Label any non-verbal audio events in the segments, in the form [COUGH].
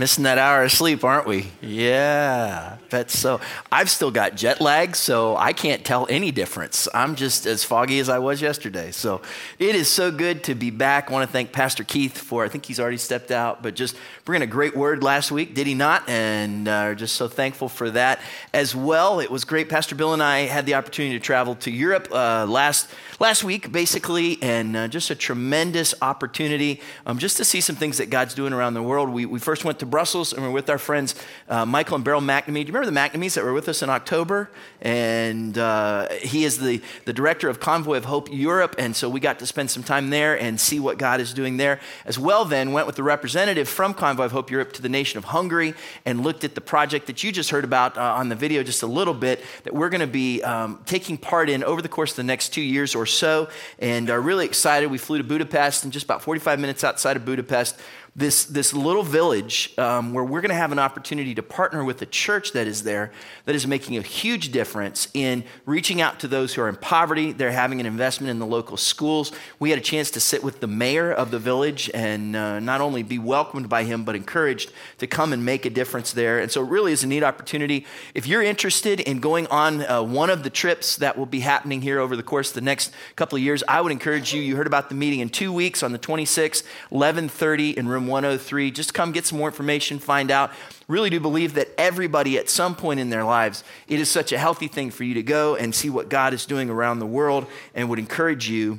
Missing that hour of sleep, aren't we? Yeah, that's so. I've still got jet lag, so I can't tell any difference. I'm just as foggy as I was yesterday. So it is so good to be back. I want to thank Pastor Keith for, I think he's already stepped out, but just bringing a great word last week, did he not? And uh, just so thankful for that as well. It was great. Pastor Bill and I had the opportunity to travel to Europe uh, last last week, basically, and uh, just a tremendous opportunity um, just to see some things that God's doing around the world. We, we first went to Brussels and we are with our friends uh, Michael and Beryl McNamee. Do you remember the McNamees that were with us in October? And uh, he is the, the director of Convoy of Hope Europe, and so we got to spend some time there and see what God is doing there. As well, then, went with the representative from Convoy of Hope Europe to the nation of Hungary and looked at the project that you just heard about uh, on the video just a little bit that we're going to be um, taking part in over the course of the next two years or so, and are really excited. We flew to Budapest, and just about 45 minutes outside of Budapest, this, this little village um, where we're going to have an opportunity to partner with a church that is there that is making a huge difference in reaching out to those who are in poverty. They're having an investment in the local schools. We had a chance to sit with the mayor of the village and uh, not only be welcomed by him, but encouraged to come and make a difference there. And so, it really is a neat opportunity. If you're interested in going on uh, one of the trips that will be happening here over the course of the next couple of years, I would encourage you. You heard about the meeting in two weeks on the 26th, 11:30 in room room 103. Just come get some more information, find out. Really do believe that everybody at some point in their lives, it is such a healthy thing for you to go and see what God is doing around the world and would encourage you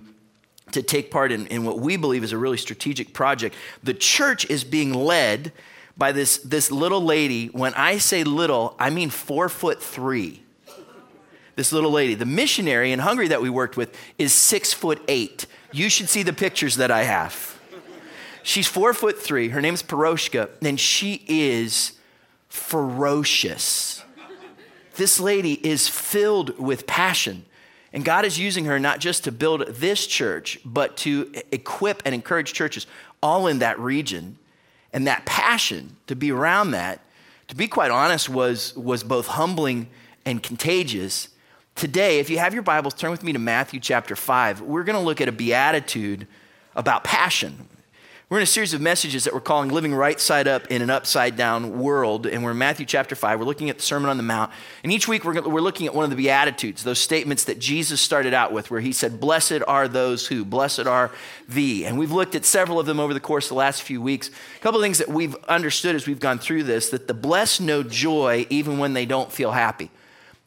to take part in, in what we believe is a really strategic project. The church is being led by this, this little lady. When I say little, I mean four foot three. This little lady. The missionary in Hungary that we worked with is six foot eight. You should see the pictures that I have. She's four foot three. Her name's Piroska, and she is ferocious. This lady is filled with passion. And God is using her not just to build this church, but to equip and encourage churches all in that region. And that passion to be around that, to be quite honest, was, was both humbling and contagious. Today, if you have your Bibles, turn with me to Matthew chapter 5. We're going to look at a beatitude about passion. We're in a series of messages that we're calling Living Right Side Up in an Upside Down World. And we're in Matthew chapter 5. We're looking at the Sermon on the Mount. And each week we're, we're looking at one of the Beatitudes, those statements that Jesus started out with, where he said, Blessed are those who, blessed are thee. And we've looked at several of them over the course of the last few weeks. A couple of things that we've understood as we've gone through this that the blessed know joy even when they don't feel happy.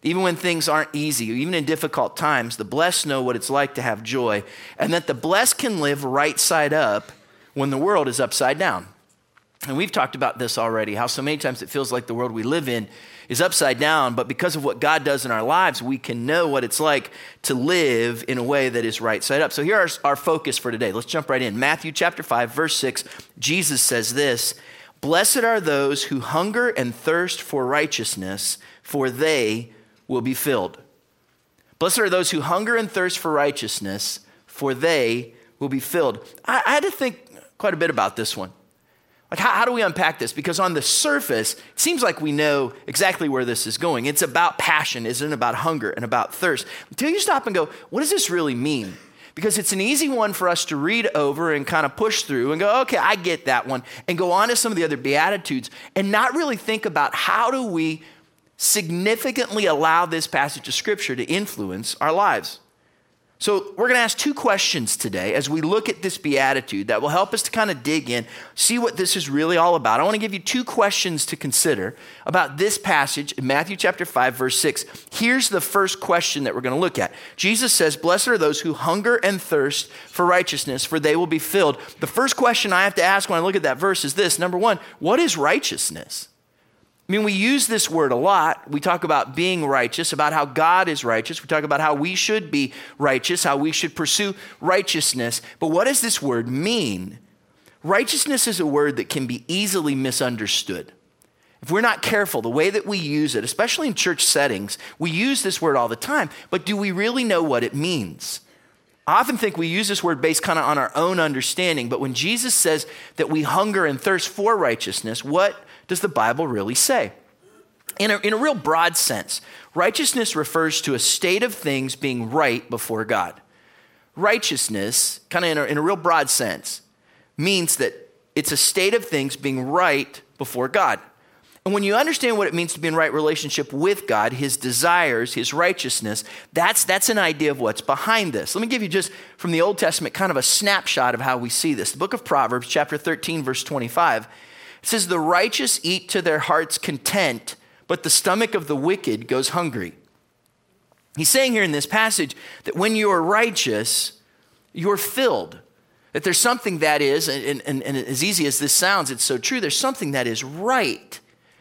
Even when things aren't easy, even in difficult times, the blessed know what it's like to have joy, and that the blessed can live right side up when the world is upside down. And we've talked about this already, how so many times it feels like the world we live in is upside down, but because of what God does in our lives, we can know what it's like to live in a way that is right side up. So here's our, our focus for today. Let's jump right in. Matthew chapter 5, verse 6, Jesus says this Blessed are those who hunger and thirst for righteousness, for they will be filled. Blessed are those who hunger and thirst for righteousness, for they will be filled. I, I had to think quite a bit about this one. Like, how, how, do we unpack this? Because on the surface, it seems like we know exactly where this is going. It's about passion, isn't it? About hunger and about thirst. Until you stop and go, what does this really mean? Because it's an easy one for us to read over and kind of push through and go, okay, I get that one, and go on to some of the other Beatitudes and not really think about how do we significantly allow this passage of Scripture to influence our lives. So, we're going to ask two questions today as we look at this beatitude that will help us to kind of dig in, see what this is really all about. I want to give you two questions to consider about this passage in Matthew chapter 5, verse 6. Here's the first question that we're going to look at Jesus says, Blessed are those who hunger and thirst for righteousness, for they will be filled. The first question I have to ask when I look at that verse is this number one, what is righteousness? I mean, we use this word a lot. We talk about being righteous, about how God is righteous. We talk about how we should be righteous, how we should pursue righteousness. But what does this word mean? Righteousness is a word that can be easily misunderstood. If we're not careful, the way that we use it, especially in church settings, we use this word all the time, but do we really know what it means? I often think we use this word based kind of on our own understanding, but when Jesus says that we hunger and thirst for righteousness, what does the Bible really say? In a, in a real broad sense, righteousness refers to a state of things being right before God. Righteousness, kind of in in a real broad sense, means that it's a state of things being right before God. And when you understand what it means to be in right relationship with God, his desires, his righteousness, that's, that's an idea of what's behind this. Let me give you just from the Old Testament kind of a snapshot of how we see this. The book of Proverbs, chapter 13, verse 25, it says, The righteous eat to their heart's content, but the stomach of the wicked goes hungry. He's saying here in this passage that when you are righteous, you're filled. That there's something that is, and, and, and as easy as this sounds, it's so true, there's something that is right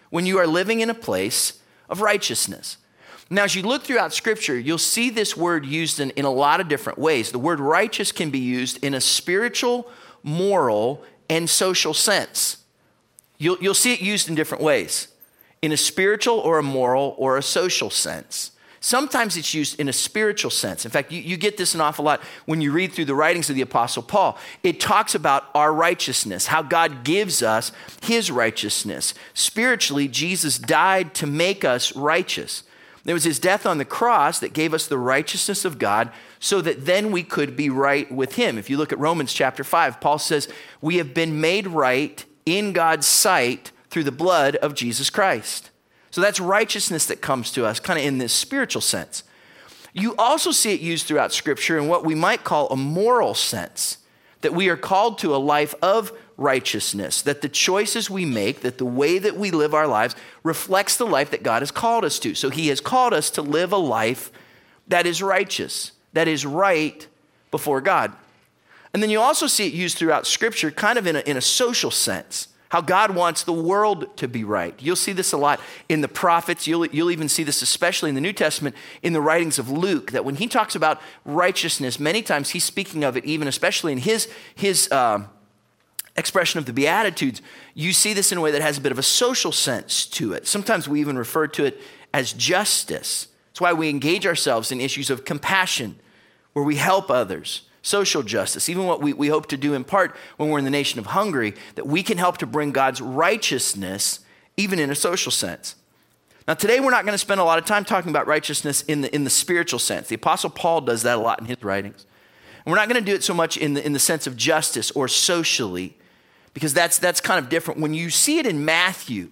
when you are living in a place of righteousness. Now, as you look throughout Scripture, you'll see this word used in, in a lot of different ways. The word righteous can be used in a spiritual, moral, and social sense. You'll, you'll see it used in different ways in a spiritual or a moral or a social sense. Sometimes it's used in a spiritual sense. In fact, you, you, get this an awful lot when you read through the writings of the Apostle Paul. It talks about our righteousness, how God gives us his righteousness. Spiritually, Jesus died to make us righteous. It was his death on the cross that gave us the righteousness of God so that then we could be right with him. If you look at Romans chapter 5, Paul says, We have been made right in God's sight through the blood of Jesus Christ. So that's righteousness that comes to us, kind of in this spiritual sense. You also see it used throughout Scripture in what we might call a moral sense that we are called to a life of righteousness, that the choices we make, that the way that we live our lives reflects the life that God has called us to. So He has called us to live a life that is righteous, that is right before God. And then you also see it used throughout Scripture, kind of in a, in a social sense how God wants the world to be right. You'll see this a lot in the prophets. You'll, you'll even see this, especially in the New Testament, in the writings of Luke, that when he talks about righteousness, many times he's speaking of it, even especially in his, his uh, expression of the Beatitudes. You see this in a way that has a bit of a social sense to it. Sometimes we even refer to it as justice. That's why we engage ourselves in issues of compassion, where we help others social justice, even what we, we hope to do in part when we're in the nation of Hungary, that we can help to bring God's righteousness even in a social sense. Now, today we're not going to spend a lot of time talking about righteousness in the, in the spiritual sense. The Apostle Paul does that a lot in his writings. And we're not going to do it so much in the, in the sense of justice or socially, because that's, that's kind of different. When you see it in Matthew,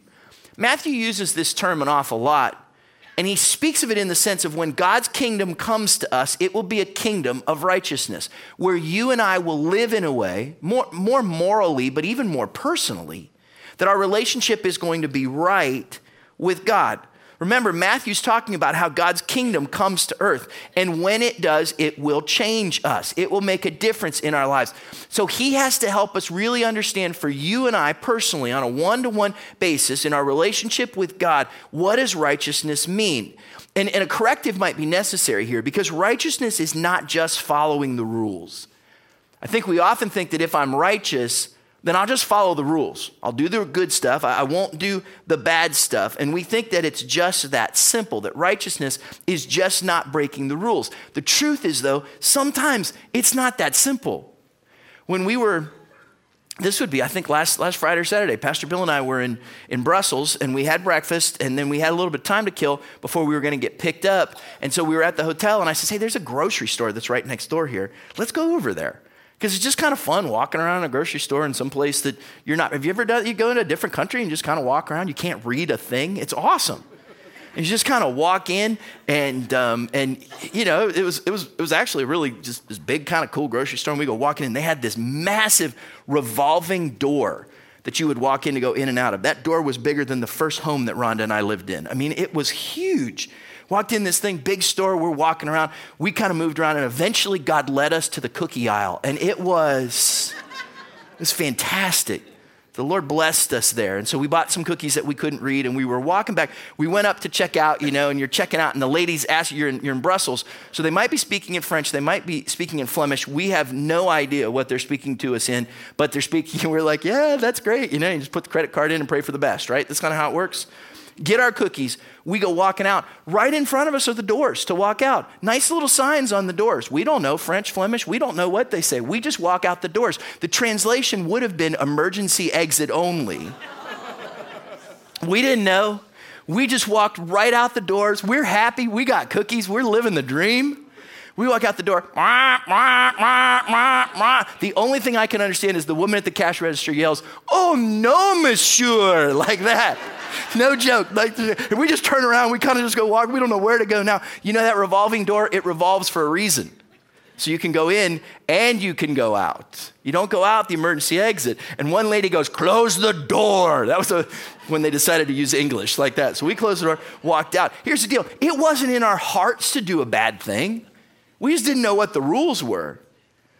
Matthew uses this term an awful lot and he speaks of it in the sense of when God's kingdom comes to us, it will be a kingdom of righteousness where you and I will live in a way, more, more morally, but even more personally, that our relationship is going to be right with God. Remember, Matthew's talking about how God's kingdom comes to earth. And when it does, it will change us, it will make a difference in our lives. So he has to help us really understand for you and I personally, on a one to one basis, in our relationship with God, what does righteousness mean? And, and a corrective might be necessary here because righteousness is not just following the rules. I think we often think that if I'm righteous, then I'll just follow the rules. I'll do the good stuff. I won't do the bad stuff. And we think that it's just that simple, that righteousness is just not breaking the rules. The truth is, though, sometimes it's not that simple. When we were, this would be, I think, last, last Friday or Saturday, Pastor Bill and I were in, in Brussels and we had breakfast and then we had a little bit of time to kill before we were going to get picked up. And so we were at the hotel and I said, hey, there's a grocery store that's right next door here. Let's go over there. Because it's just kind of fun walking around a grocery store in some place that you're not. Have you ever done? You go into a different country and just kind of walk around. You can't read a thing. It's awesome. And you just kind of walk in, and um, and you know it was it was it was actually really just this big kind of cool grocery store. And we go walking in, they had this massive revolving door that you would walk in to go in and out of. That door was bigger than the first home that Rhonda and I lived in. I mean, it was huge. Walked in this thing, big store, we're walking around. We kind of moved around, and eventually God led us to the cookie aisle. And it was, it was fantastic. The Lord blessed us there. And so we bought some cookies that we couldn't read, and we were walking back. We went up to check out, you know, and you're checking out, and the ladies ask you, you're in, you're in Brussels. So they might be speaking in French, they might be speaking in Flemish. We have no idea what they're speaking to us in, but they're speaking, [LAUGHS] and we're like, yeah, that's great. You know, you just put the credit card in and pray for the best, right? That's kind of how it works get our cookies. We go walking out. Right in front of us are the doors to walk out. Nice little signs on the doors. We don't know French, Flemish. We don't know what they say. We just walk out the doors. The translation would have been emergency exit only. we didn't know. We just walked right out the doors. We're happy. We got cookies. We're living the dream. We walk out the door. The only thing I can understand is the woman at the cash register yells, Oh no, monsieur, [LAUGHS] like that. No joke. Like, if we just turn around, we kind of just go walk. We don't know where to go now. You know that revolving door? It revolves for a reason. So you can go in and you can go out. You don't go out the emergency exit. And one lady goes, Close the door. That was a, when they decided to use English like that. So we closed the door, walked out. Here's the deal it wasn't in our hearts to do a bad thing. We just didn't know what the rules were.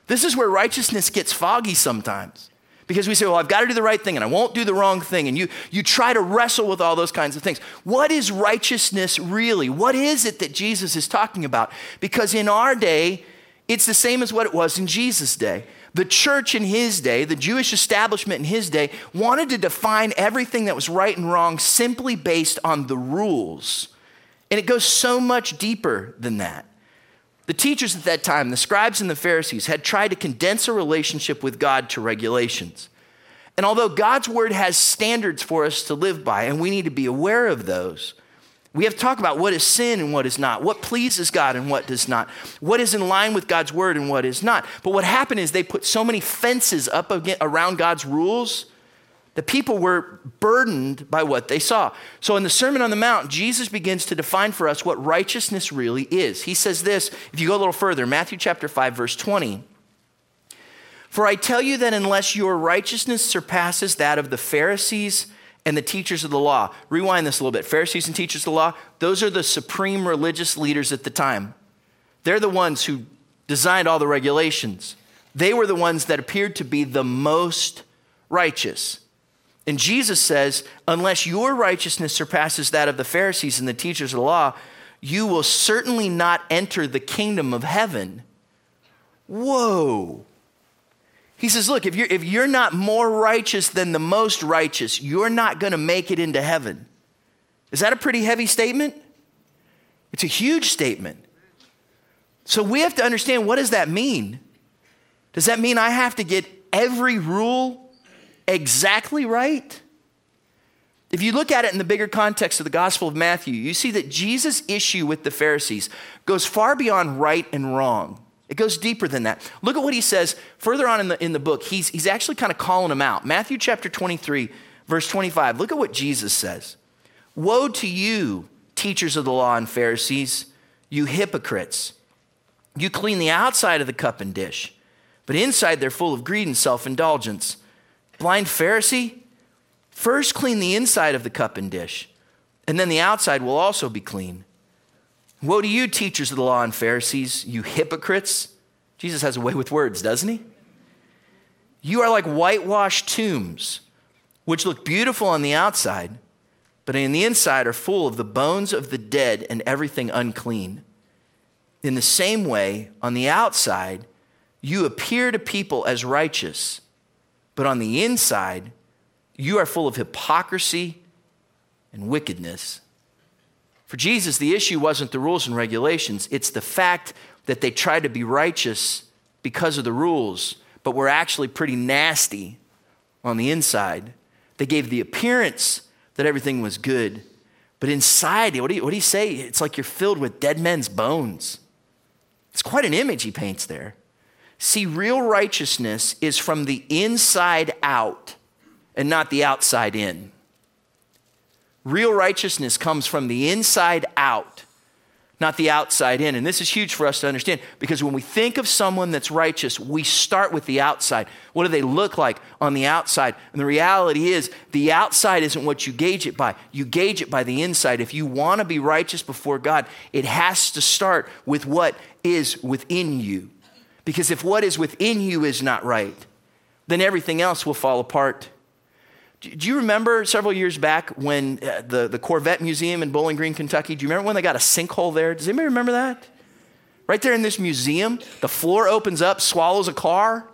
This is where righteousness gets foggy sometimes. Because we say, well, I've got to do the right thing and I won't do the wrong thing. And you, you try to wrestle with all those kinds of things. What is righteousness really? What is it that Jesus is talking about? Because in our day, it's the same as what it was in Jesus' day. The church in his day, the Jewish establishment in his day, wanted to define everything that was right and wrong simply based on the rules. And it goes so much deeper than that. The teachers at that time, the scribes and the Pharisees, had tried to condense a relationship with God to regulations. And although God's word has standards for us to live by, and we need to be aware of those, we have to talk about what is sin and what is not, what pleases God and what does not, what is in line with God's word and what is not. But what happened is they put so many fences up around God's rules the people were burdened by what they saw. So, in the Sermon on the Mount, Jesus begins to define for us what righteousness really is. He says this, if you go a little further, Matthew chapter 5, verse 20. For I tell you that unless your righteousness surpasses that of the Pharisees and the teachers of the law, rewind this a little bit. Pharisees and teachers of the law, those are the supreme religious leaders at the time. They're the ones who designed all the regulations. They were the ones that appeared to be the most righteous. And Jesus says, unless your righteousness surpasses that of the Pharisees and the teachers of the law, you will certainly not enter the kingdom of heaven. Whoa. He says, look, if you're, if you're not more righteous than the most righteous, you're not going to make it into heaven. Is that a pretty heavy statement? It's a huge statement. So we have to understand what does that mean? Does that mean I have to get every rule exactly right? If you look at it in the bigger context of the Gospel of Matthew, you see that Jesus' issue with the Pharisees goes far beyond right and wrong. It goes deeper than that. Look at what he says further on in the, in the book. He's, he's actually kind of calling them out. Matthew chapter 23, verse 25. Look at what Jesus says Woe to you, teachers of the law and Pharisees, you hypocrites! You clean the outside of the cup and dish, but inside they're full of greed and self indulgence. Blind Pharisee, first clean the inside of the cup and dish, and then the outside will also be clean. Woe to you, teachers of the law and Pharisees, you hypocrites. Jesus has a way with words, doesn't he? You are like whitewashed tombs, which look beautiful on the outside, but in the inside are full of the bones of the dead and everything unclean. In the same way, on the outside, you appear to people as righteous but on the inside, you are full of hypocrisy and wickedness. For Jesus, the issue wasn't the rules and regulations, it's the fact that they tried to be righteous because of the rules, but were actually pretty nasty on the inside. They gave the appearance that everything was good, but inside, what do you, what do you say? It's like you're filled with dead men's bones. It's quite an image he paints there. See, real righteousness is from the inside out and not the outside in. Real righteousness comes from the inside out, not the outside in. And this is huge for us to understand because when we think of someone that's righteous, we start with the outside. What do they look like on the outside? And the reality is, the outside isn't what you gauge it by. You gauge it by the inside. If you want to be righteous before God, it has to start with what is within you. Because if what is within you is not right, then everything else will fall apart. Do you remember several years back when uh, the, the Corvette Museum in Bowling Green, Kentucky, do you remember when they got a sinkhole there? Does anybody remember that? Right there in this museum, the floor opens up, swallows a car.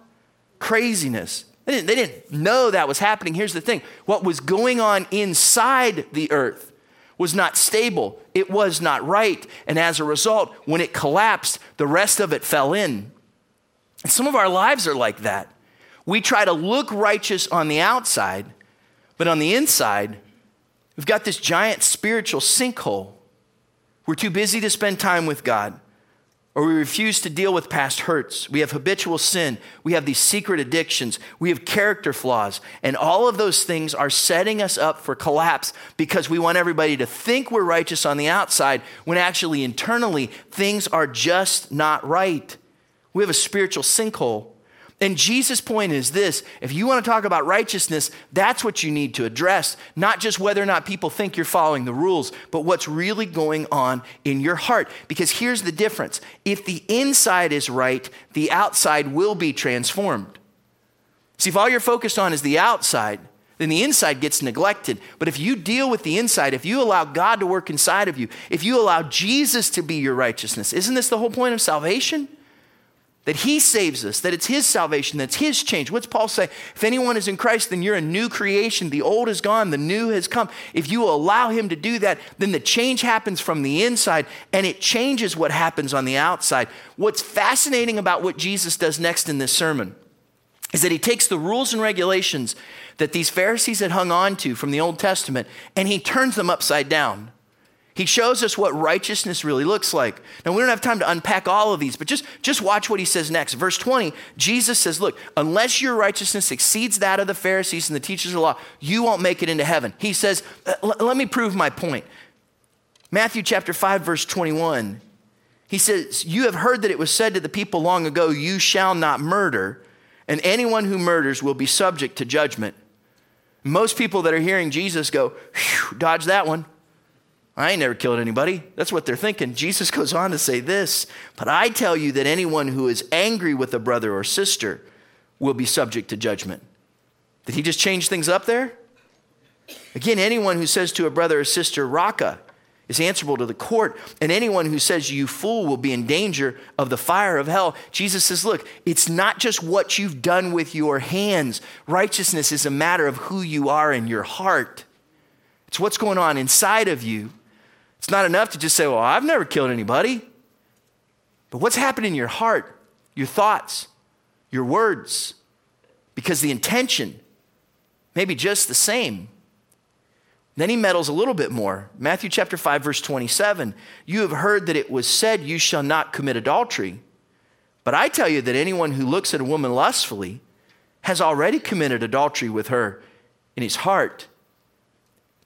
Craziness. They didn't, they didn't know that was happening. Here's the thing what was going on inside the earth was not stable, it was not right. And as a result, when it collapsed, the rest of it fell in. And some of our lives are like that. We try to look righteous on the outside, but on the inside, we've got this giant spiritual sinkhole. We're too busy to spend time with God or we refuse to deal with past hurts. We have habitual sin. We have these secret addictions. We have character flaws. And all of those things are setting us up for collapse because we want everybody to think we're righteous on the outside when actually internally things are just not right. We have a spiritual sinkhole. And Jesus' point is this if you want to talk about righteousness, that's what you need to address. Not just whether or not people think you're following the rules, but what's really going on in your heart. Because here's the difference if the inside is right, the outside will be transformed. See, if all you're focused on is the outside, then the inside gets neglected. But if you deal with the inside, if you allow God to work inside of you, if you allow Jesus to be your righteousness, isn't this the whole point of salvation? That he saves us, that it's his salvation, that's his change. What's Paul say? If anyone is in Christ, then you're a new creation. The old is gone, the new has come. If you allow him to do that, then the change happens from the inside and it changes what happens on the outside. What's fascinating about what Jesus does next in this sermon is that he takes the rules and regulations that these Pharisees had hung on to from the Old Testament and he turns them upside down. He shows us what righteousness really looks like. Now, we don't have time to unpack all of these, but just, just watch what he says next. Verse 20, Jesus says, Look, unless your righteousness exceeds that of the Pharisees and the teachers of the law, you won't make it into heaven. He says, Let me prove my point. Matthew chapter 5, verse 21, he says, You have heard that it was said to the people long ago, You shall not murder, and anyone who murders will be subject to judgment. Most people that are hearing Jesus go, Dodge that one. I ain't never killed anybody. That's what they're thinking. Jesus goes on to say this, but I tell you that anyone who is angry with a brother or sister will be subject to judgment. Did he just change things up there? Again, anyone who says to a brother or sister, Raca, is answerable to the court, and anyone who says, You fool, will be in danger of the fire of hell. Jesus says, Look, it's not just what you've done with your hands, righteousness is a matter of who you are in your heart. It's what's going on inside of you it's not enough to just say, Well, I've never killed anybody. But what's happening in your heart, your thoughts, your words? Because the intention may be just the same. Then he meddles a little bit more. Matthew chapter 5 verse 27. You have heard that it was said you shall not commit adultery. But I tell you that anyone who looks at a woman lustfully has already committed adultery with her in his heart.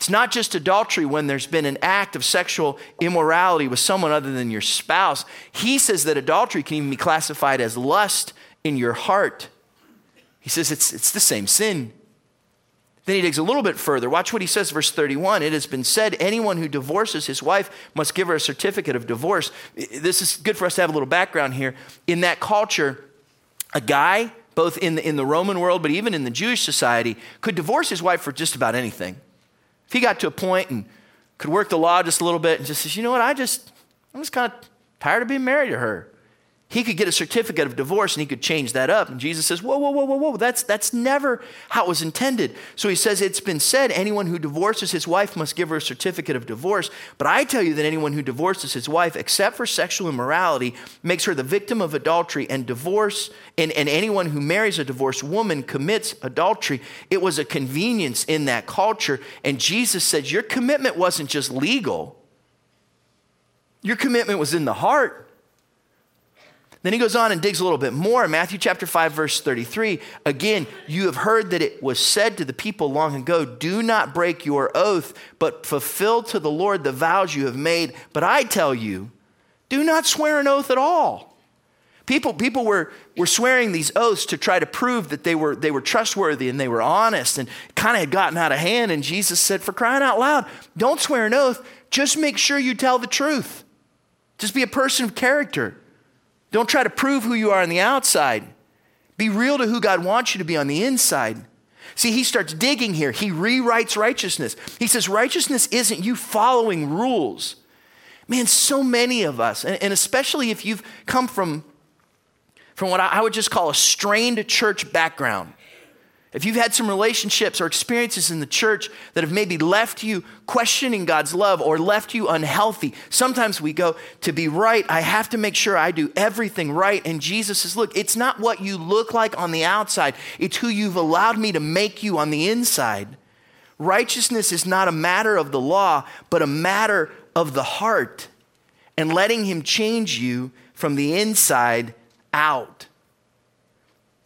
It's not just adultery when there's been an act of sexual immorality with someone other than your spouse. He says that adultery can even be classified as lust in your heart. He says it's, it's the same sin. Then he digs a little bit further. Watch what he says, verse 31. It has been said, anyone who divorces his wife must give her a certificate of divorce. This is good for us to have a little background here. In that culture, a guy, both in the, in the Roman world, but even in the Jewish society, could divorce his wife for just about anything. If he got to a point and could work the law just a little bit and just says, you know what, I just, I'm just kind of tired of being married to her he could get a certificate of divorce and he could change that up. And Jesus says, Whoa, whoa, whoa, whoa, whoa, that's, that's never how it was intended. So he says, It's been said, anyone who divorces his wife must give her a certificate of divorce. But I tell you that anyone who divorces his wife, except for sexual immorality, makes her the victim of adultery, and divorce, and, and anyone who marries a divorced woman commits adultery. It was a convenience in that culture. And Jesus said, Your commitment wasn't just legal, your commitment was in the heart. Then he goes on and digs a little bit more. in Matthew chapter 5, verse 33. Again, you have heard that it was said to the people long ago, Do not break your oath, but fulfill to the Lord the vows you have made. But I tell you, do not swear an oath at all. People, people were, were swearing these oaths to try to prove that they were, they were trustworthy and they were honest and kind of had gotten out of hand. And Jesus said, For crying out loud, don't swear an oath. Just make sure you tell the truth. Just be a person of character. Don't try to prove who you are on the outside. Be real to who God wants you to be on the inside. See, he starts digging here. He rewrites righteousness. He says, Righteousness isn't you following rules. Man, so many of us, and especially if you've come from, from what I would just call a strained church background, If you've had some relationships or experiences in the church that have maybe left you questioning God's love or left you unhealthy, sometimes we go, to be right, I have to make sure I do everything right. And Jesus says, Look, it's not what you look like on the outside, it's who you've allowed me to make you on the inside. Righteousness is not a matter of the law, but a matter of the heart and letting Him change you from the inside out.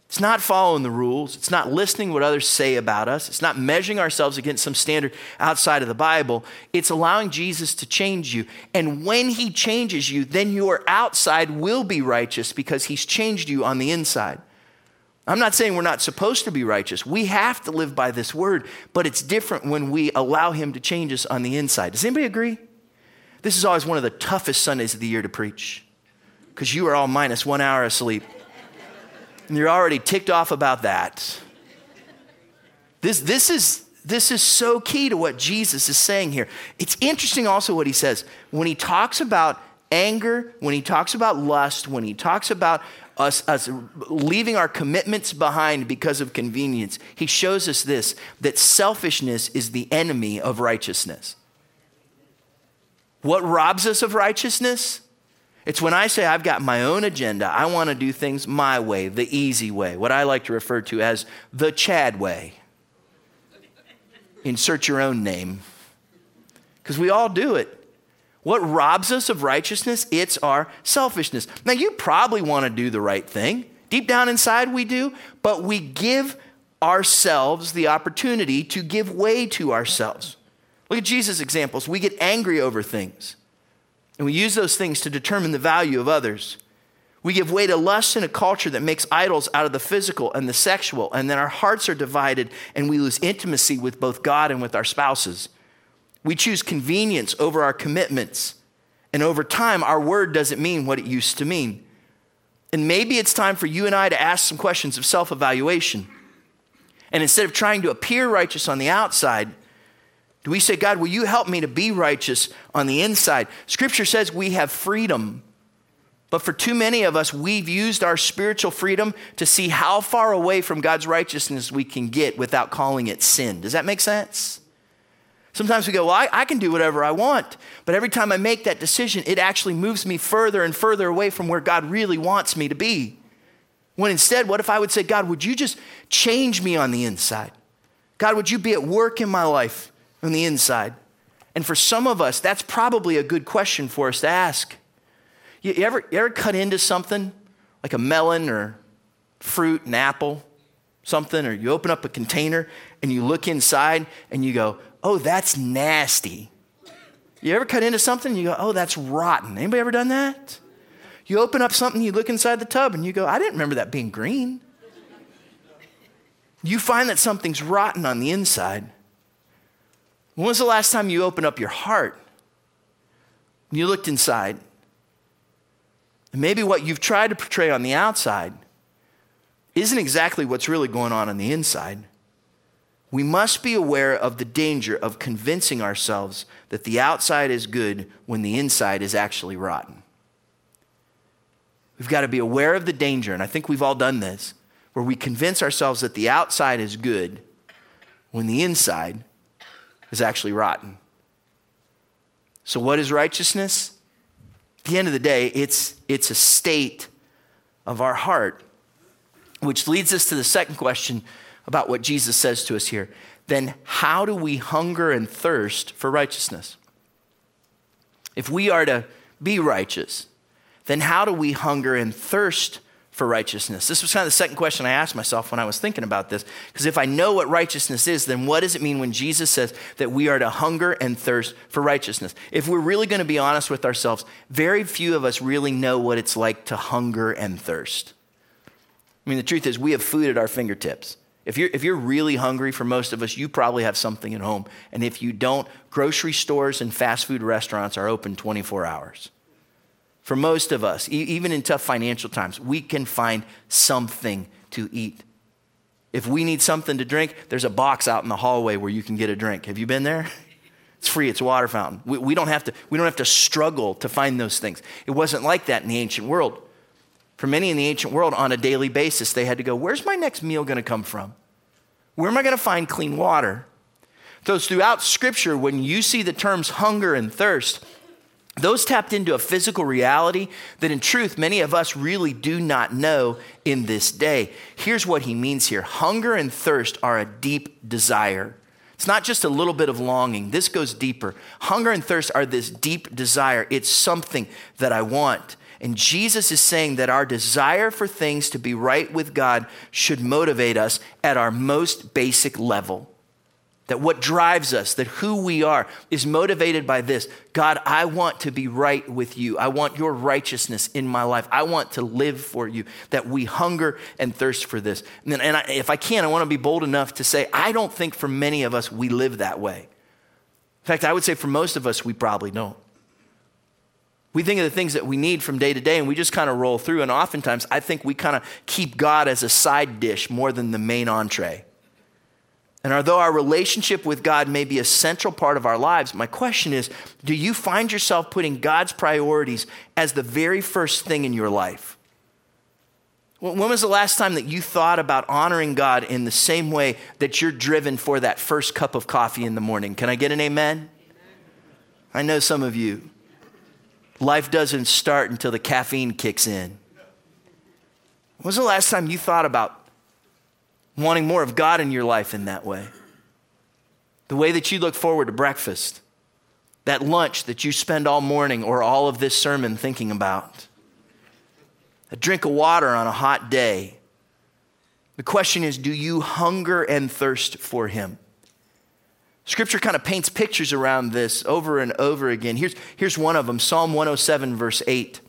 It's not following the rules. It's not listening what others say about us. It's not measuring ourselves against some standard outside of the Bible. It's allowing Jesus to change you. And when he changes you, then your outside will be righteous because he's changed you on the inside. I'm not saying we're not supposed to be righteous. We have to live by this word, but it's different when we allow him to change us on the inside. Does anybody agree? This is always one of the toughest Sundays of the year to preach because you are all minus one hour of sleep. And you're already ticked off about that. This, this, is, this is so key to what Jesus is saying here. It's interesting also what he says. When he talks about anger, when he talks about lust, when he talks about us, us leaving our commitments behind because of convenience, he shows us this that selfishness is the enemy of righteousness. What robs us of righteousness? It's when I say I've got my own agenda, I want to do things my way, the easy way, what I like to refer to as the Chad way. Insert your own name. Because we all do it. What robs us of righteousness? It's our selfishness. Now, you probably want to do the right thing. Deep down inside, we do, but we give ourselves the opportunity to give way to ourselves. Look at Jesus' examples. We get angry over things. And we use those things to determine the value of others. We give way to lust in a culture that makes idols out of the physical and the sexual, and then our hearts are divided and we lose intimacy with both God and with our spouses. We choose convenience over our commitments, and over time, our word doesn't mean what it used to mean. And maybe it's time for you and I to ask some questions of self evaluation. And instead of trying to appear righteous on the outside, do we say, God, will you help me to be righteous on the inside? Scripture says we have freedom. But for too many of us, we've used our spiritual freedom to see how far away from God's righteousness we can get without calling it sin. Does that make sense? Sometimes we go, Well, I, I, can do whatever I want. But every time I make that decision, it actually moves me further and further away from where God really wants me to be. When instead, what if I would say, God, would you just change me on the inside? God, would you be at work in my life? On the inside? And for some of us, that's probably a good question for us to ask. You ever, you ever cut into something like a melon or fruit, an apple, something, or you open up a container and you look inside and you go, oh, that's nasty. You ever cut into something and you go, oh, that's rotten? Anybody ever done that? You open up something, you look inside the tub and you go, I didn't remember that being green. You find that something's rotten on the inside. When was the last time you opened up your heart? and You looked inside. And maybe what you've tried to portray on the outside isn't exactly what's really going on on the inside. We must be aware of the danger of convincing ourselves that the outside is good when the inside is actually rotten. We've got to be aware of the danger, and I think we've all done this, where we convince ourselves that the outside is good when the inside is actually rotten. So, what is righteousness? At the end of the day, it's, it's a state of our heart, which leads us to the second question about what Jesus says to us here. Then, how do we hunger and thirst for righteousness? If we are to be righteous, then how do we hunger and thirst for righteousness? This was kind of the second question I asked myself when I was thinking about this. Because if I know what righteousness is, then what does it mean when Jesus says that we are to hunger and thirst for righteousness? If we're really going to be honest with ourselves, very few of us really know what it's like to hunger and thirst. I mean, the truth is, we have food at our fingertips. If you're, if you're really hungry, for most of us, you probably have something at home. And if you don't, grocery stores and fast food restaurants are open 24 hours. For most of us, e- even in tough financial times, we can find something to eat. If we need something to drink, there's a box out in the hallway where you can get a drink. Have you been there? It's free, it's a water fountain. We, we, don't have to, we don't have to struggle to find those things. It wasn't like that in the ancient world. For many in the ancient world, on a daily basis, they had to go, Where's my next meal going to come from? Where am I going to find clean water? So, throughout Scripture, when you see the terms hunger and thirst, those tapped into a physical reality that, in truth, many of us really do not know in this day. Here's what he means here hunger and thirst are a deep desire. It's not just a little bit of longing, this goes deeper. Hunger and thirst are this deep desire, it's something that I want. And Jesus is saying that our desire for things to be right with God should motivate us at our most basic level. That what drives us, that who we are, is motivated by this God, I want to be right with you. I want your righteousness in my life. I want to live for you. That we hunger and thirst for this. And, and I, if I can, I want to be bold enough to say, I don't think for many of us we live that way. In fact, I would say for most of us, we probably don't. We think of the things that we need from day to day and we just kind of roll through. And oftentimes, I think we kind of keep God as a side dish more than the main entree. And although our relationship with God may be a central part of our lives, my question is do you find yourself putting God's priorities as the very first thing in your life? When was the last time that you thought about honoring God in the same way that you're driven for that first cup of coffee in the morning? Can I get an amen? I know some of you. Life doesn't start until the caffeine kicks in. When was the last time you thought about wanting more of God in your life in that way? The way that you look forward to breakfast, that lunch that you spend all morning or all of this sermon thinking about, a drink of water on a hot day. The question is do you hunger and thirst for Him? Scripture kind of paints pictures around this over and over again. Here's, here's one of them Psalm 107, verse 8.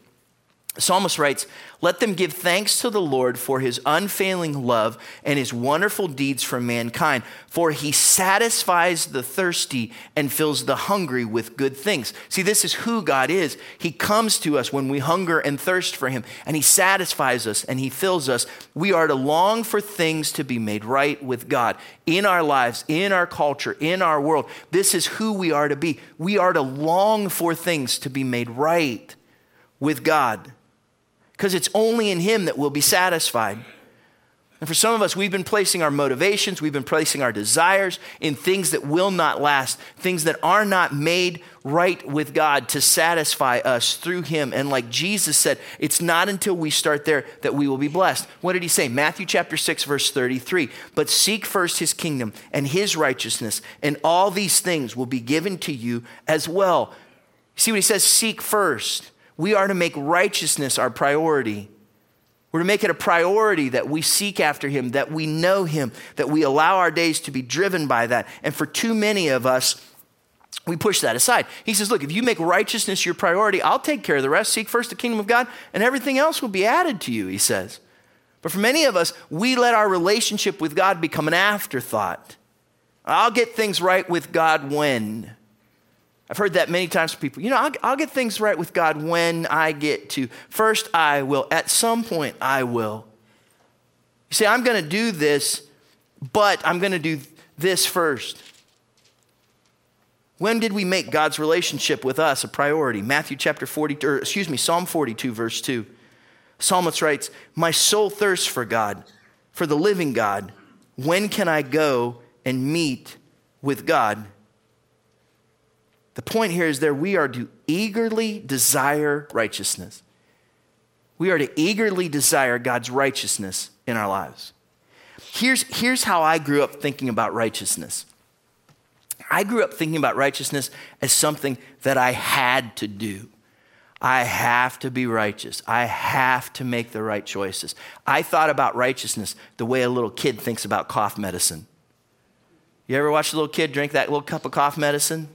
Psalmist writes, Let them give thanks to the Lord for his unfailing love and his wonderful deeds for mankind, for he satisfies the thirsty and fills the hungry with good things. See, this is who God is. He comes to us when we hunger and thirst for him, and he satisfies us and he fills us. We are to long for things to be made right with God in our lives, in our culture, in our world. This is who we are to be. We are to long for things to be made right with God because it's only in Him that we'll be satisfied. And for some of us, we've been placing our motivations, we've been placing our desires in things that will not last, things that are not made right with God to satisfy us through Him. And like Jesus said, it's not until we start there that we will be blessed. What did He say? Matthew chapter 6, verse 33. But seek first His kingdom and His righteousness, and all these things will be given to you as well. See what He says? Seek first we are to make righteousness our priority. We're to make it a priority that we seek after Him, that we know Him, that we allow our days to be driven by that. And for too many of us, we push that aside. He says, Look, if you make righteousness your priority, I'll take care of the rest. Seek first the kingdom of God, and everything else will be added to you, he says. But for many of us, we let our relationship with God become an afterthought. I'll get things right with God when. I've heard that many times from people. You know, I'll, I'll, get things right with God when I get to. First, I will. At some point, I will. You say, I'm going to do this, but I'm going to do this first. When did we make God's relationship with us a priority? Matthew chapter 40, or excuse me, Psalm 42, verse 2. Psalmist writes, My soul thirsts for God, for the living God. When can I go and meet with God? The point here is that we are to eagerly desire righteousness. We are to eagerly desire God's righteousness in our lives. Here's, here's how I grew up thinking about righteousness. I grew up thinking about righteousness as something that I had to do. I have to be righteous. I have to make the right choices. I thought about righteousness the way a little kid thinks about cough medicine. You ever watch a little kid drink that little cup of cough medicine?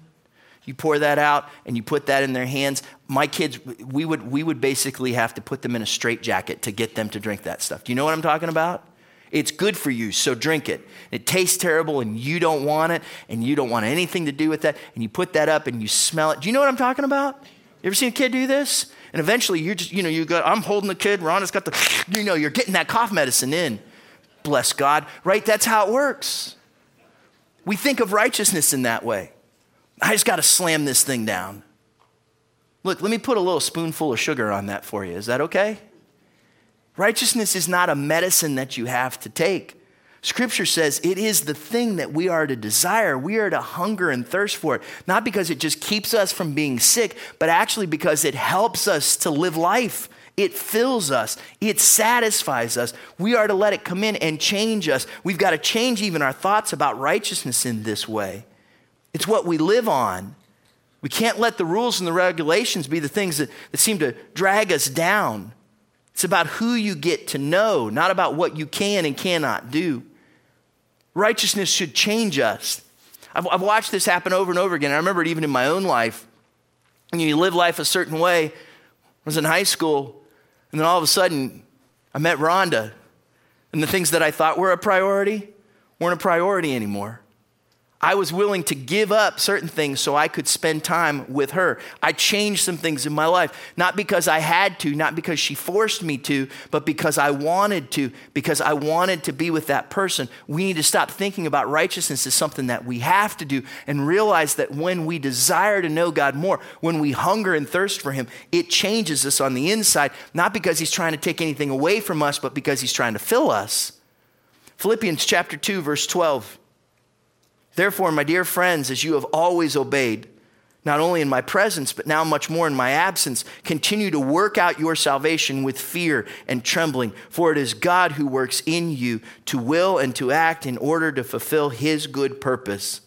You pour that out and you put that in their hands. My kids, we would, we would basically have to put them in a straitjacket to get them to drink that stuff. Do you know what I'm talking about? It's good for you, so drink it. It tastes terrible and you don't want it and you don't want anything to do with that. And you put that up and you smell it. Do you know what I'm talking about? You ever seen a kid do this? And eventually you're just, you know, you got, I'm holding the kid, Ron has got the, you know, you're getting that cough medicine in. Bless God, right? That's how it works. We think of righteousness in that way. I just got to slam this thing down. Look, let me put a little spoonful of sugar on that for you. Is that okay? Righteousness is not a medicine that you have to take. Scripture says it is the thing that we are to desire. We are to hunger and thirst for it, not because it just keeps us from being sick, but actually because it helps us to live life. It fills us, it satisfies us. We are to let it come in and change us. We've got to change even our thoughts about righteousness in this way. It's what we live on. We can't let the rules and the regulations be the things that, that seem to drag us down. It's about who you get to know, not about what you can and cannot do. Righteousness should change us. I've, I've watched this happen over and over again. I remember it even in my own life. And you live life a certain way. I was in high school, and then all of a sudden, I met Rhonda, and the things that I thought were a priority weren't a priority anymore. I was willing to give up certain things so I could spend time with her. I changed some things in my life, not because I had to, not because she forced me to, but because I wanted to, because I wanted to be with that person. We need to stop thinking about righteousness as something that we have to do and realize that when we desire to know God more, when we hunger and thirst for Him, it changes us on the inside, not because He's trying to take anything away from us, but because He's trying to fill us. Philippians chapter 2, verse 12. Therefore, my dear friends, as you have always obeyed, not only in my presence, but now much more in my absence, continue to work out your salvation with fear and trembling, for it is God who works in you to will and to act in order to fulfill his good purpose.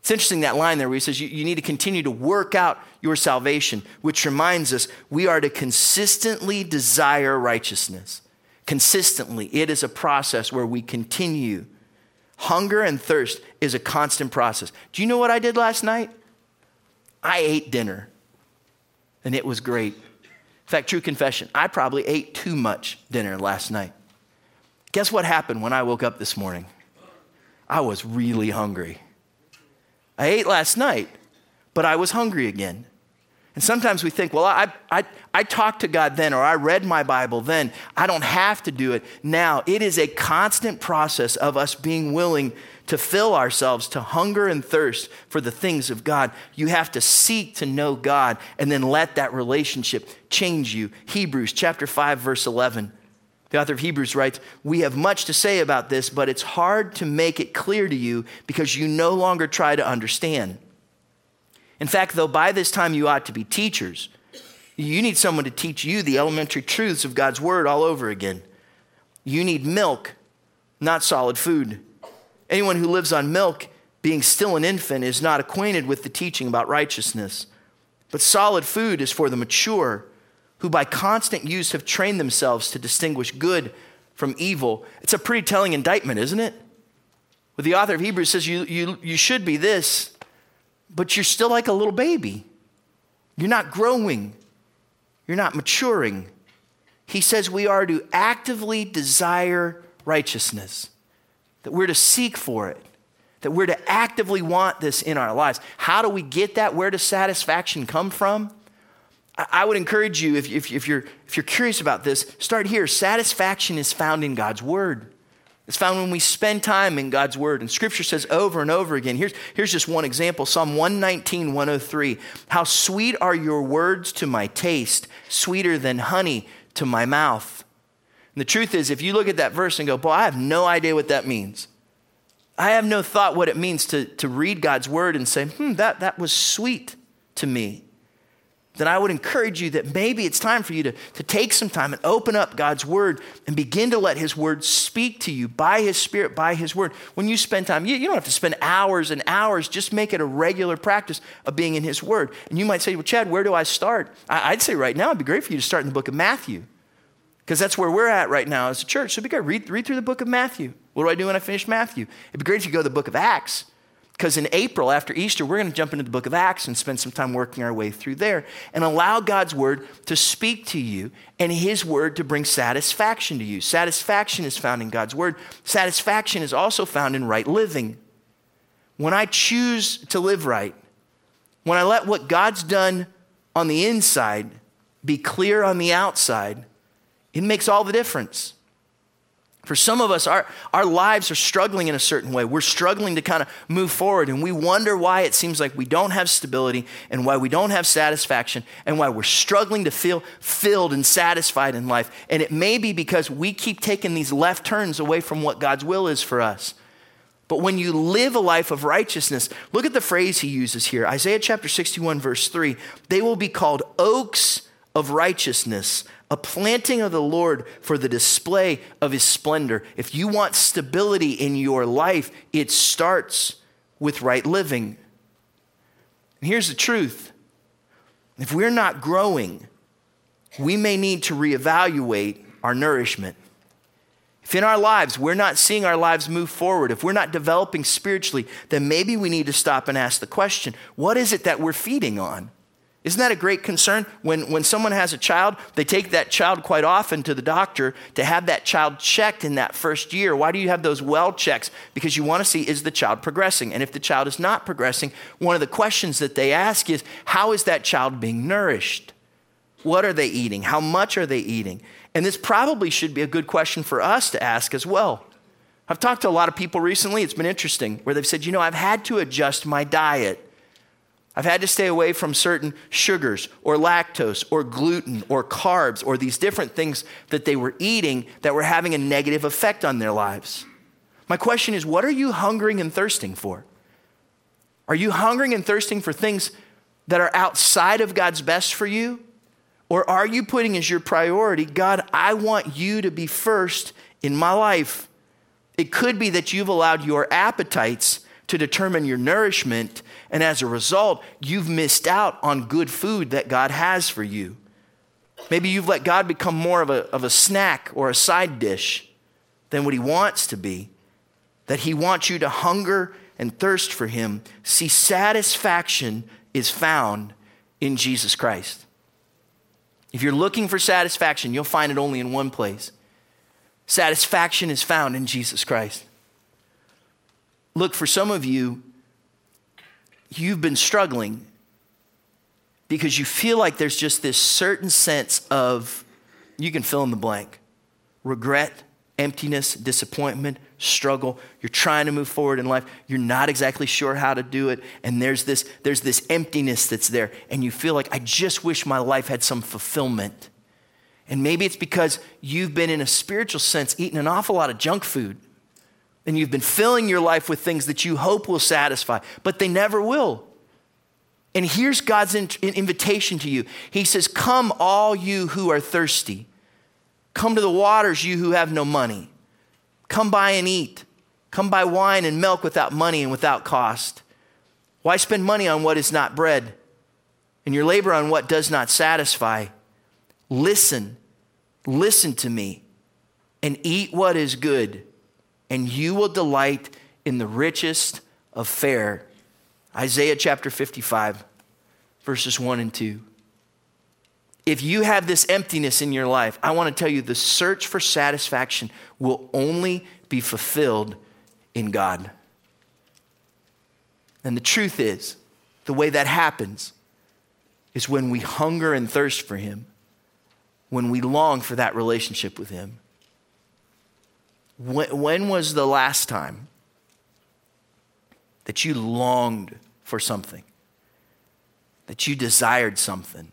It's interesting that line there where he says you, you need to continue to work out your salvation, which reminds us we are to consistently desire righteousness. Consistently. It is a process where we continue Hunger and thirst is a constant process. Do you know what I did last night? I ate dinner, and it was great. In fact, true confession, I probably ate too much dinner last night. Guess what happened when I woke up this morning? I was really hungry. I ate last night, but I was hungry again. And sometimes we think, well, I, I, I talked to God then, or I read my Bible then. I don't have to do it now. It is a constant process of us being willing to fill ourselves to hunger and thirst for the things of God. You have to seek to know God and then let that relationship change you. Hebrews chapter 5, verse 11. The author of Hebrews writes, We have much to say about this, but it's hard to make it clear to you because you no longer try to understand. In fact, though by this time you ought to be teachers, you need someone to teach you the elementary truths of God's word all over again. You need milk, not solid food. Anyone who lives on milk, being still an infant, is not acquainted with the teaching about righteousness. But solid food is for the mature, who by constant use have trained themselves to distinguish good from evil. It's a pretty telling indictment, isn't it? Well, the author of Hebrews says you, you, you should be this but you're still like a little baby. You're not growing, you're not maturing. He says we are to actively desire righteousness, that we're to seek for it, that we're to actively want this in our lives. How do we get that? Where does satisfaction come from? I would encourage you, if, if, if, you're, if you're curious about this, start here. Satisfaction is found in God's Word. It's found when we spend time in God's Word. And Scripture says over and over again. Here's, here's just one example Psalm 119, 103. How sweet are your words to my taste, sweeter than honey to my mouth. And the truth is, if you look at that verse and go, boy, I have no idea what that means. I have no thought what it means to, to read God's Word and say, hmm, that, that was sweet to me then I would encourage you that maybe it's time for you to, to take some time and open up God's Word and begin to let His Word speak to you by His Spirit, by His Word. When you spend time, you, you don't have to spend hours and hours, just make it a regular practice of being in His Word. And you might say, Well, Chad, where do I start? I, would say right now it'd be great for you to start in the book of Matthew, because that's where we're at right now as a church. So it'd be great. Read, read through the book of Matthew. What do I do when I finish Matthew? It'd be great if you go to the book of Acts because in April, after Easter, we're going to jump into the book of Acts and spend some time working our way through there and allow God's word to speak to you and his word to bring satisfaction to you. Satisfaction is found in God's word, satisfaction is also found in right living. When I choose to live right, when I let what God's done on the inside be clear on the outside, it makes all the difference. For some of us, our, our lives are struggling in a certain way. We're struggling to kind of move forward, and we wonder why it seems like we don't have stability and why we don't have satisfaction and why we're struggling to feel filled and satisfied in life. And it may be because we keep taking these left turns away from what God's will is for us. But when you live a life of righteousness, look at the phrase he uses here Isaiah chapter 61, verse 3 they will be called oaks of righteousness a planting of the Lord for the display of his splendor. If you want stability in your life, it starts with right living. And here's the truth if we're not growing, we may need to reevaluate our nourishment. If in our lives we're not seeing our lives move forward, if we're not developing spiritually, then maybe we need to stop and ask the question what is it that we're feeding on? Isn't that a great concern? When, when someone has a child, they take that child quite often to the doctor to have that child checked in that first year. Why do you have those well checks? Because you want to see is the child progressing? And if the child is not progressing, one of the questions that they ask is how is that child being nourished? What are they eating? How much are they eating? And this probably should be a good question for us to ask as well. I've talked to a lot of people recently, it's been interesting, where they've said, you know, I've had to adjust my diet I've had to stay away from certain sugars or lactose or gluten or carbs or these different things that they were eating that were having a negative effect on their lives. My question is what are you hungering and thirsting for? Are you hungering and thirsting for things that are outside of God's best for you? Or are you putting as your priority, God, I want you to be first in my life? It could be that you've allowed your appetites to determine your nourishment and as a result, you've missed out on good food that God has for you. Maybe you've let God become more of a, of a snack or a side dish than what He wants to be. That He wants you to hunger and thirst for Him. See, satisfaction is found in Jesus Christ. If you're looking for satisfaction, you'll find it only in one place. Satisfaction is found in Jesus Christ. Look, for some of you, you've been struggling because you feel like there's just this certain sense of, you can fill in the blank regret, emptiness, disappointment, struggle. You're trying to move forward in life. You're not exactly sure how to do it. And there's this, there's this emptiness that's there. And you feel like, I just wish my life had some fulfillment. And maybe it's because you've been, in a spiritual sense, eating an awful lot of junk food and you've been filling your life with things that you hope will satisfy, but they never will. And here's God's invitation to you He says, Come, all you who are thirsty. Come to the waters, you who have no money. Come buy and eat. Come buy wine and milk without money and without cost. Why spend money on what is not bread and your labor on what does not satisfy? Listen, listen to me, and eat what is good and you will delight in the richest of fare. Isaiah chapter 55, verses 1 and 2. If you have this emptiness in your life, I want to tell you the search for satisfaction will only be fulfilled in God. And the truth is, the way that happens is when we hunger and thirst for Him, when we long for that relationship with Him. When, when was the last time that you longed for something? That you desired something?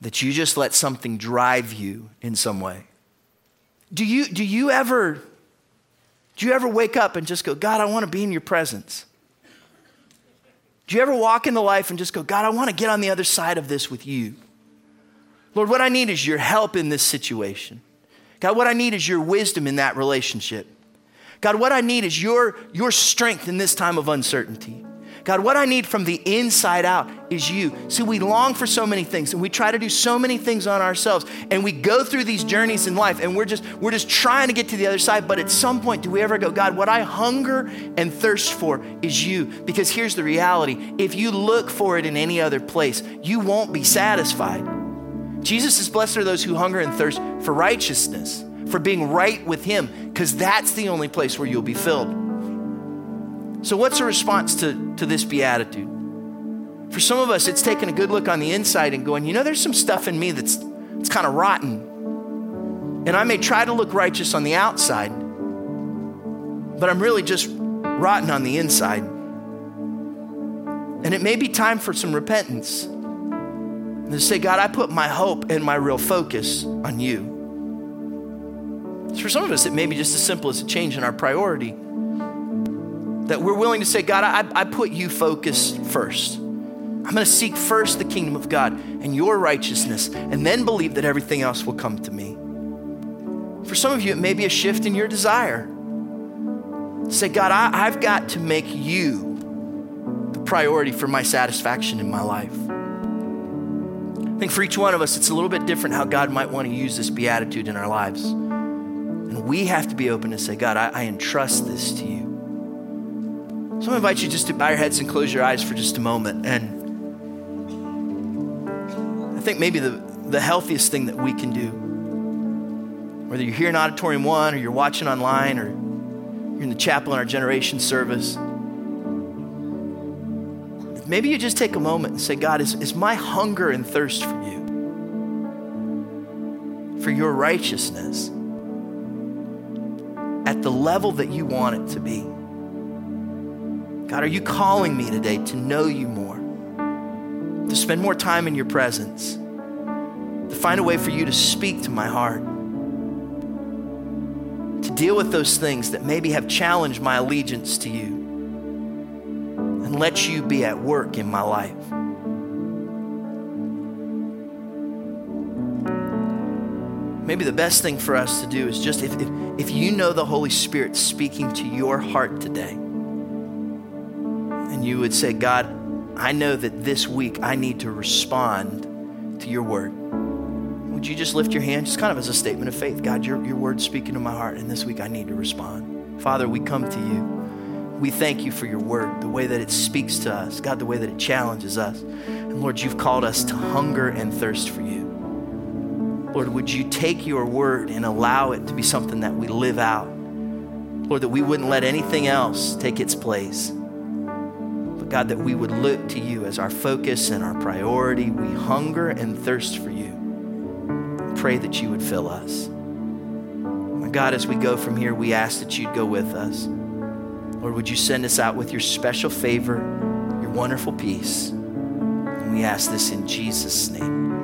That you just let something drive you in some way? Do you, do you ever do you ever wake up and just go, God, I want to be in your presence? Do you ever walk into life and just go, God, I want to get on the other side of this with you? Lord, what I need is your help in this situation. God, what I need is your wisdom in that relationship. God, what I need is your, your strength in this time of uncertainty. God, what I need from the inside out is you. See, we long for so many things and we try to do so many things on ourselves and we go through these journeys in life and we're just we're just trying to get to the other side, but at some point do we ever go, God, what I hunger and thirst for is you? Because here's the reality. If you look for it in any other place, you won't be satisfied. Jesus is blessed are those who hunger and thirst for righteousness, for being right with Him, because that's the only place where you'll be filled. So, what's the response to, to this beatitude? For some of us, it's taking a good look on the inside and going, you know, there's some stuff in me that's it's kind of rotten. And I may try to look righteous on the outside, but I'm really just rotten on the inside. And it may be time for some repentance. And to say, God, I put my hope and my real focus on you. For some of us, it may be just as simple as a change in our priority. That we're willing to say, God, I, I put you focus first. I'm going to seek first the kingdom of God and your righteousness, and then believe that everything else will come to me. For some of you, it may be a shift in your desire. Say, God, I, have got to make you the priority for my satisfaction in my life. I think for each one of us, it's a little bit different how God might want to use this beatitude in our lives. And we have to be open to say, God, I, I entrust this to you. So I invite you just to bow your heads and close your eyes for just a moment. And I think maybe the, the healthiest thing that we can do, whether you're here in Auditorium 1 or you're watching online or you're in the chapel in our generation service, maybe you just take a moment and say, God, is, is my hunger and thirst for you, for your righteousness, at the level that you want it to be? God, are you calling me today to know you more, to spend more time in your presence, to find a way for you to speak to my heart? to deal with those things that maybe have challenged my allegiance to you let you be at work in my life. Maybe the best thing for us to do is just if, if, if you know the Holy Spirit speaking to your heart today, and you would say, God, I know that this week I need to respond to your word would you just lift your hand, just kind of as a statement of faith? God, your, your word's speaking to my heart, and this week I need to respond. Father, we come to you. We thank you for your word, the way that it speaks to us, God, the way that it challenges us. And Lord, you've called us to hunger and thirst for you. Lord, would you take your word and allow it to be something that we live out? Lord, that we wouldn't let anything else take its place. But God, that we would look to you as our focus and our priority. We hunger and thirst for you pray that you would fill us. God, as we go from here, we ask that you'd go with us. Lord, would you send us out with your special favor, your wonderful peace? And we ask this in Jesus' name.